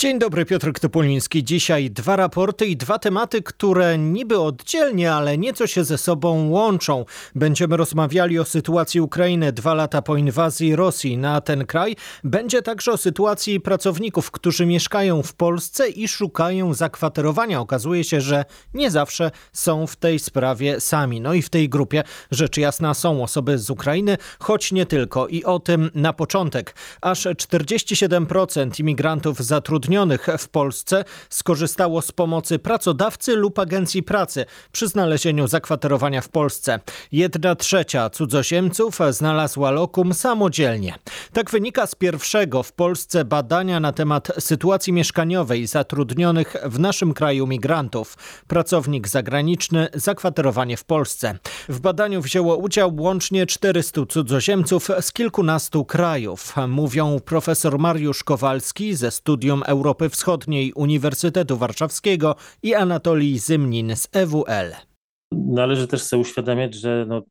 Dzień dobry, Piotr Topoliński. Dzisiaj dwa raporty i dwa tematy, które niby oddzielnie, ale nieco się ze sobą łączą. Będziemy rozmawiali o sytuacji Ukrainy dwa lata po inwazji Rosji na ten kraj. Będzie także o sytuacji pracowników, którzy mieszkają w Polsce i szukają zakwaterowania. Okazuje się, że nie zawsze są w tej sprawie sami. No i w tej grupie rzecz jasna są osoby z Ukrainy, choć nie tylko. I o tym na początek. Aż 47% imigrantów zatrudnionych w Polsce skorzystało z pomocy pracodawcy lub agencji pracy przy znalezieniu zakwaterowania w Polsce. Jedna trzecia cudzoziemców znalazła lokum samodzielnie. Tak wynika z pierwszego w Polsce badania na temat sytuacji mieszkaniowej zatrudnionych w naszym kraju migrantów. Pracownik zagraniczny, zakwaterowanie w Polsce. W badaniu wzięło udział łącznie 400 cudzoziemców z kilkunastu krajów. Mówią profesor Mariusz Kowalski ze Studium Europy Wschodniej Uniwersytetu Warszawskiego i Anatolii Zymnin z EWL. Należy też sobie uświadamiać, że no,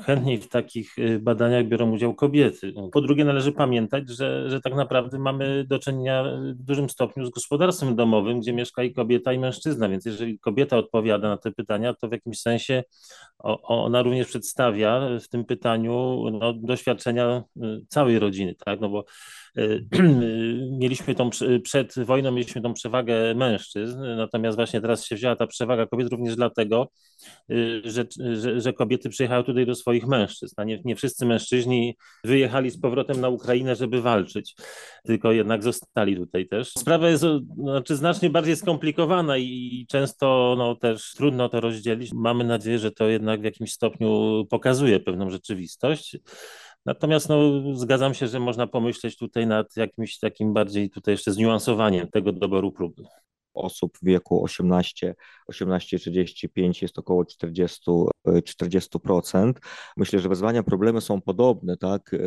chętniej w takich y, badaniach biorą udział kobiety. Po drugie, należy pamiętać, że, że tak naprawdę mamy do czynienia w dużym stopniu z gospodarstwem domowym, gdzie mieszka i kobieta, i mężczyzna. Więc jeżeli kobieta odpowiada na te pytania, to w jakimś sensie ona również przedstawia w tym pytaniu no, doświadczenia y, całej rodziny, tak? No bo y, mieliśmy tą, przed wojną mieliśmy tą przewagę mężczyzn, natomiast właśnie teraz się wzięła ta przewaga kobiet również dlatego, Y, że, że, że, kobiety przyjechały tutaj do swoich mężczyzn. A nie, nie wszyscy mężczyźni wyjechali z powrotem na Ukrainę, żeby walczyć, tylko jednak zostali tutaj też. Sprawa jest znaczy, znacznie bardziej skomplikowana i często no, też trudno to rozdzielić. Mamy nadzieję, że to jednak w jakimś stopniu pokazuje pewną rzeczywistość. Natomiast no, zgadzam się, że można pomyśleć tutaj nad jakimś takim bardziej tutaj jeszcze zniuansowaniem tego doboru próby osób w wieku 18, 18-35 jest około 40, 40%. Myślę, że wyzwania, problemy są podobne, tak, e,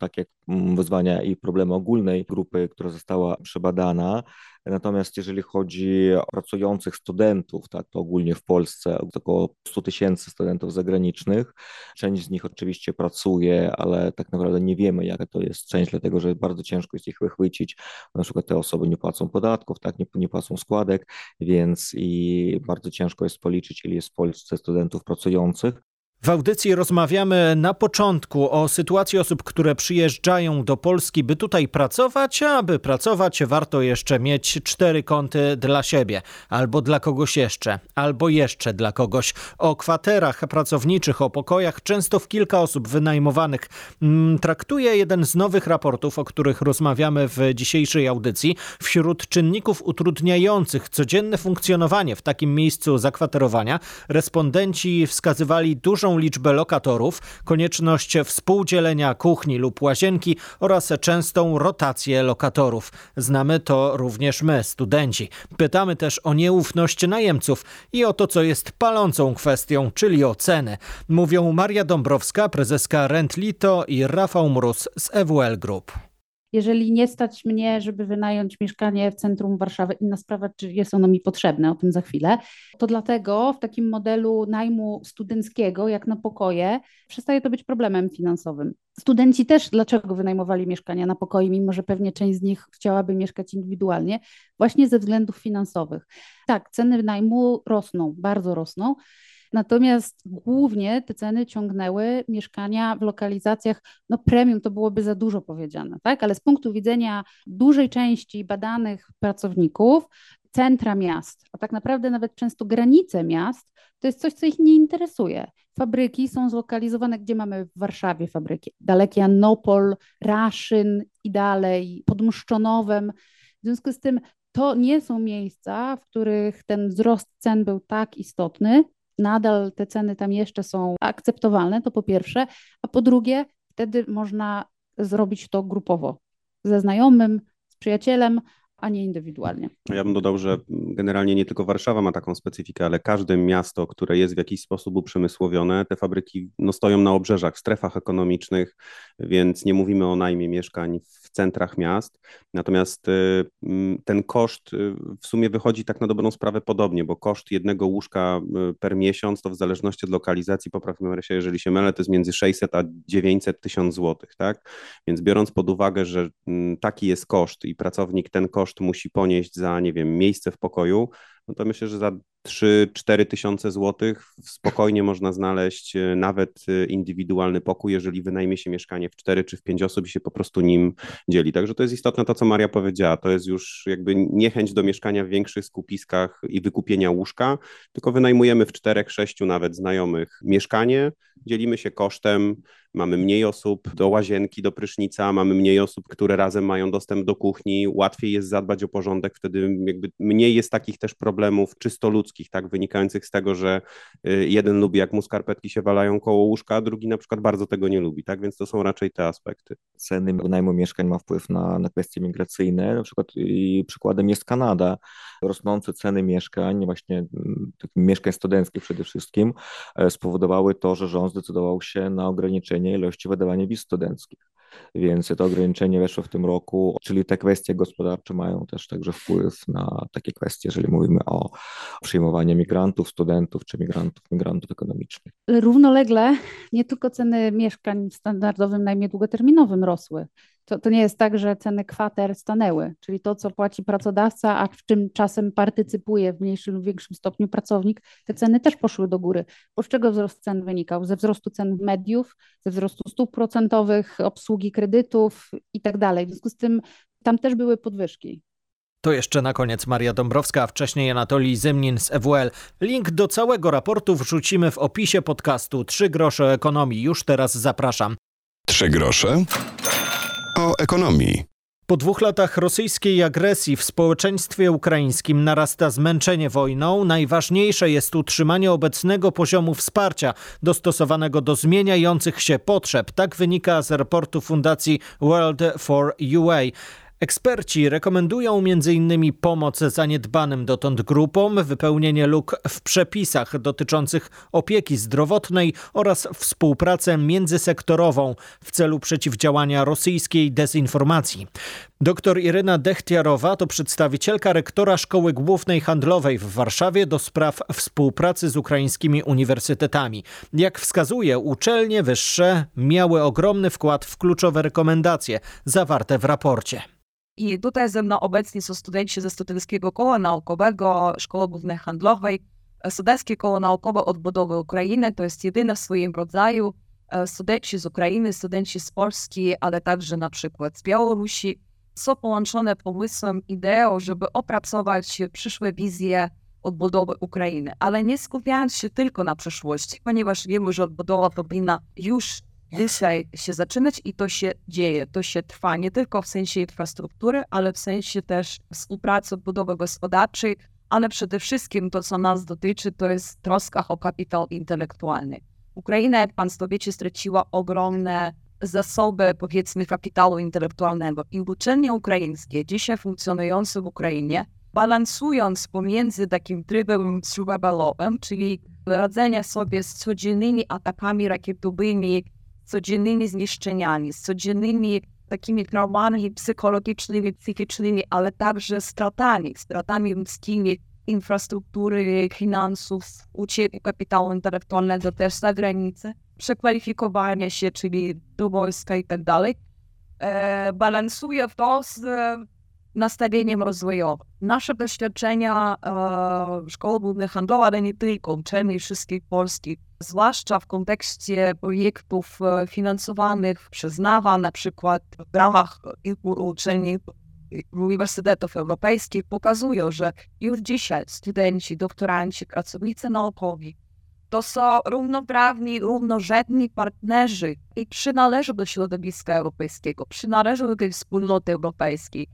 tak jak wyzwania i problemy ogólnej grupy, która została przebadana. Natomiast jeżeli chodzi o pracujących studentów, tak, to ogólnie w Polsce około 100 tysięcy studentów zagranicznych. Część z nich oczywiście pracuje, ale tak naprawdę nie wiemy, jaka to jest część, dlatego że bardzo ciężko jest ich wychwycić. Na przykład te osoby nie płacą podatków, tak, nie, nie płacą składek, więc i bardzo ciężko jest policzyć, ile jest w Polsce studentów pracujących. W audycji rozmawiamy na początku o sytuacji osób, które przyjeżdżają do Polski, by tutaj pracować, a aby pracować warto jeszcze mieć cztery konty dla siebie, albo dla kogoś jeszcze, albo jeszcze dla kogoś. O kwaterach pracowniczych, o pokojach, często w kilka osób wynajmowanych mm, traktuje jeden z nowych raportów, o których rozmawiamy w dzisiejszej audycji. Wśród czynników utrudniających codzienne funkcjonowanie w takim miejscu zakwaterowania respondenci wskazywali dużą dużą liczbę lokatorów, konieczność współdzielenia kuchni lub łazienki oraz częstą rotację lokatorów. Znamy to również my, studenci. Pytamy też o nieufność najemców i o to, co jest palącą kwestią, czyli o ceny. Mówią Maria Dąbrowska, prezeska Rentlito i Rafał Mróz z EWL Group. Jeżeli nie stać mnie, żeby wynająć mieszkanie w centrum Warszawy, inna sprawa, czy jest ono mi potrzebne, o tym za chwilę, to dlatego w takim modelu najmu studenckiego, jak na pokoje, przestaje to być problemem finansowym. Studenci też dlaczego wynajmowali mieszkania na pokoje, mimo że pewnie część z nich chciałaby mieszkać indywidualnie, właśnie ze względów finansowych. Tak, ceny najmu rosną, bardzo rosną. Natomiast głównie te ceny ciągnęły mieszkania w lokalizacjach, no premium to byłoby za dużo powiedziane, tak? Ale z punktu widzenia dużej części badanych pracowników, centra miast, a tak naprawdę nawet często granice miast, to jest coś, co ich nie interesuje. Fabryki są zlokalizowane, gdzie mamy w Warszawie fabryki, dalekie Anopol, Raszyn i dalej, pod Mszczonowem. W związku z tym to nie są miejsca, w których ten wzrost cen był tak istotny, nadal te ceny tam jeszcze są akceptowalne, to po pierwsze, a po drugie, wtedy można zrobić to grupowo ze znajomym, z przyjacielem, a nie indywidualnie. Ja bym dodał, że generalnie nie tylko Warszawa ma taką specyfikę, ale każde miasto, które jest w jakiś sposób uprzemysłowione, te fabryki no, stoją na obrzeżach, w strefach ekonomicznych, więc nie mówimy o najmie mieszkań w centrach miast. Natomiast ten koszt w sumie wychodzi tak na dobrą sprawę podobnie, bo koszt jednego łóżka per miesiąc to w zależności od lokalizacji, poprawmy się, jeżeli się mylę, to jest między 600 a 900 tysiąc złotych, tak? Więc biorąc pod uwagę, że taki jest koszt i pracownik ten koszt musi ponieść za, nie wiem, miejsce w pokoju, no to myślę, że za 3-4 tysiące złotych spokojnie można znaleźć e, nawet e, indywidualny pokój, jeżeli wynajmie się mieszkanie w 4 czy w 5 osób i się po prostu nim dzieli. Także to jest istotne to, co Maria powiedziała. To jest już jakby niechęć do mieszkania w większych skupiskach i wykupienia łóżka, tylko wynajmujemy w 4-6 nawet znajomych mieszkanie, dzielimy się kosztem, mamy mniej osób do łazienki, do prysznica, mamy mniej osób, które razem mają dostęp do kuchni, łatwiej jest zadbać o porządek, wtedy jakby mniej jest takich też problemów czysto ludzkich, tak, wynikających z tego, że y, jeden lubi jak mu skarpetki się walają koło łóżka, a drugi na przykład bardzo tego nie lubi, tak, więc to są raczej te aspekty. Ceny najmu mieszkań ma wpływ na, na kwestie migracyjne, na przykład i przykładem jest Kanada, rosnące ceny mieszkań, właśnie mieszkań studenckich przede wszystkim, e, spowodowały to, że rząd zdecydował się na ograniczenie ilości wydawania wiz studenckich. Więc to ograniczenie weszło w tym roku, czyli te kwestie gospodarcze mają też także wpływ na takie kwestie, jeżeli mówimy o przyjmowaniu migrantów, studentów czy migrantów, migrantów ekonomicznych. Równolegle nie tylko ceny mieszkań w standardowym najmie długoterminowym rosły. To, to nie jest tak, że ceny kwater stanęły, czyli to, co płaci pracodawca, a w czym czasem partycypuje w mniejszym lub większym stopniu pracownik, te ceny też poszły do góry. Bo z czego wzrost cen wynikał? Ze wzrostu cen mediów, ze wzrostu stóp procentowych, obsługi kredytów i tak dalej. W związku z tym tam też były podwyżki. To jeszcze na koniec Maria Dąbrowska, a wcześniej Anatolii Zymnin z EWL. Link do całego raportu wrzucimy w opisie podcastu 3 grosze ekonomii. Już teraz zapraszam. 3 grosze o ekonomii. Po dwóch latach rosyjskiej agresji w społeczeństwie ukraińskim narasta zmęczenie wojną. Najważniejsze jest utrzymanie obecnego poziomu wsparcia dostosowanego do zmieniających się potrzeb. Tak wynika z raportu Fundacji World for UA. Eksperci rekomendują m.in. pomoc zaniedbanym dotąd grupom, wypełnienie luk w przepisach dotyczących opieki zdrowotnej oraz współpracę międzysektorową w celu przeciwdziałania rosyjskiej dezinformacji. Doktor Iryna Dechtiarowa to przedstawicielka rektora Szkoły Głównej Handlowej w Warszawie do spraw współpracy z ukraińskimi uniwersytetami. Jak wskazuje, uczelnie wyższe miały ogromny wkład w kluczowe rekomendacje zawarte w raporcie. I tutaj ze mną obecni są studenci ze Studenckiego Koła Naukowego Szkoły Głównej Handlowej. Studenckie Koło Naukowe Odbudowy Ukrainy to jest jedyne w swoim rodzaju. E, studenci z Ukrainy, studenci z Polski, ale także na przykład z Białorusi są połączone pomysłem, ideą, żeby opracować przyszłe wizje odbudowy Ukrainy, ale nie skupiając się tylko na przyszłości, ponieważ wiemy, że odbudowa powinna już dzisiaj się zaczynać i to się dzieje, to się trwa nie tylko w sensie infrastruktury, ale w sensie też współpracy budowy gospodarczej, ale przede wszystkim to, co nas dotyczy, to jest troska o kapitał intelektualny. Ukraina, jak Państwo wiecie, straciła ogromne zasoby, powiedzmy, kapitału intelektualnego i uczelnie ukraińskie, dzisiaj funkcjonujące w Ukrainie, balansując pomiędzy takim trybem survivalowym, czyli radzenia sobie z codziennymi atakami rakietowymi, codziennymi zniszczeniami, z codziennymi takimi traumami psychologicznymi, psychicznymi, ale także stratami, stratami ludzkimi, infrastruktury, finansów, ucieczki kapitału intelektualnego też za granicę, przekwalifikowania się, czyli do wojska i tak dalej, e, balansuje to z nastawieniem rozwojowym. Nasze doświadczenia e, Szkoły Głównej Handlowej, ale nie tylko, uczelni wszystkich polskich, zwłaszcza w kontekście projektów e, finansowanych przez NAWA, na przykład w ramach uczelni uniwersytetów europejskich, pokazują, że już dzisiaj studenci, doktoranci, pracownicy naukowi to są równoprawni, równorzędni partnerzy i przynależą do środowiska europejskiego, przynależą do tej wspólnoty europejskiej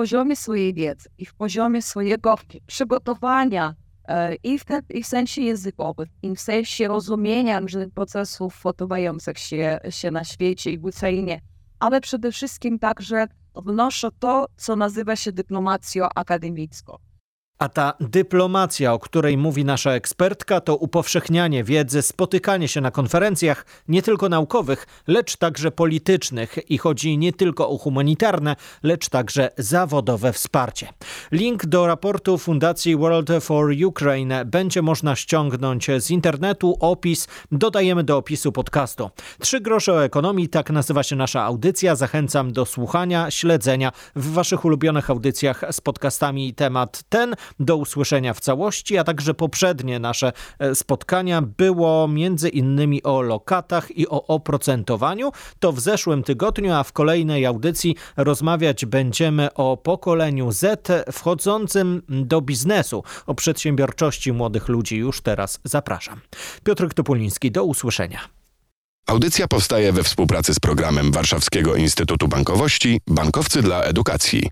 poziomie swojej wiedzy i w poziomie swojego przygotowania e, i w, i w sensie językowym, i w sensie rozumienia różnych procesów odbywających się, się na świecie i w Ukrainie, ale przede wszystkim także wnoszę to, co nazywa się dyplomacją akademicką. A ta dyplomacja, o której mówi nasza ekspertka, to upowszechnianie wiedzy, spotykanie się na konferencjach nie tylko naukowych, lecz także politycznych i chodzi nie tylko o humanitarne, lecz także zawodowe wsparcie. Link do raportu Fundacji World for Ukraine będzie można ściągnąć z internetu. Opis dodajemy do opisu podcastu. Trzy grosze o ekonomii, tak nazywa się nasza audycja. Zachęcam do słuchania, śledzenia w waszych ulubionych audycjach z podcastami temat ten do usłyszenia w całości, a także poprzednie nasze e, spotkania było między innymi o lokatach i o oprocentowaniu. To w zeszłym tygodniu, a w kolejnej audycji rozmawiać będziemy o pokoleniu Z wchodzącym do biznesu, o przedsiębiorczości młodych ludzi. Już teraz zapraszam. Piotr Topuliński, do usłyszenia. Audycja powstaje we współpracy z programem Warszawskiego Instytutu Bankowości Bankowcy dla Edukacji.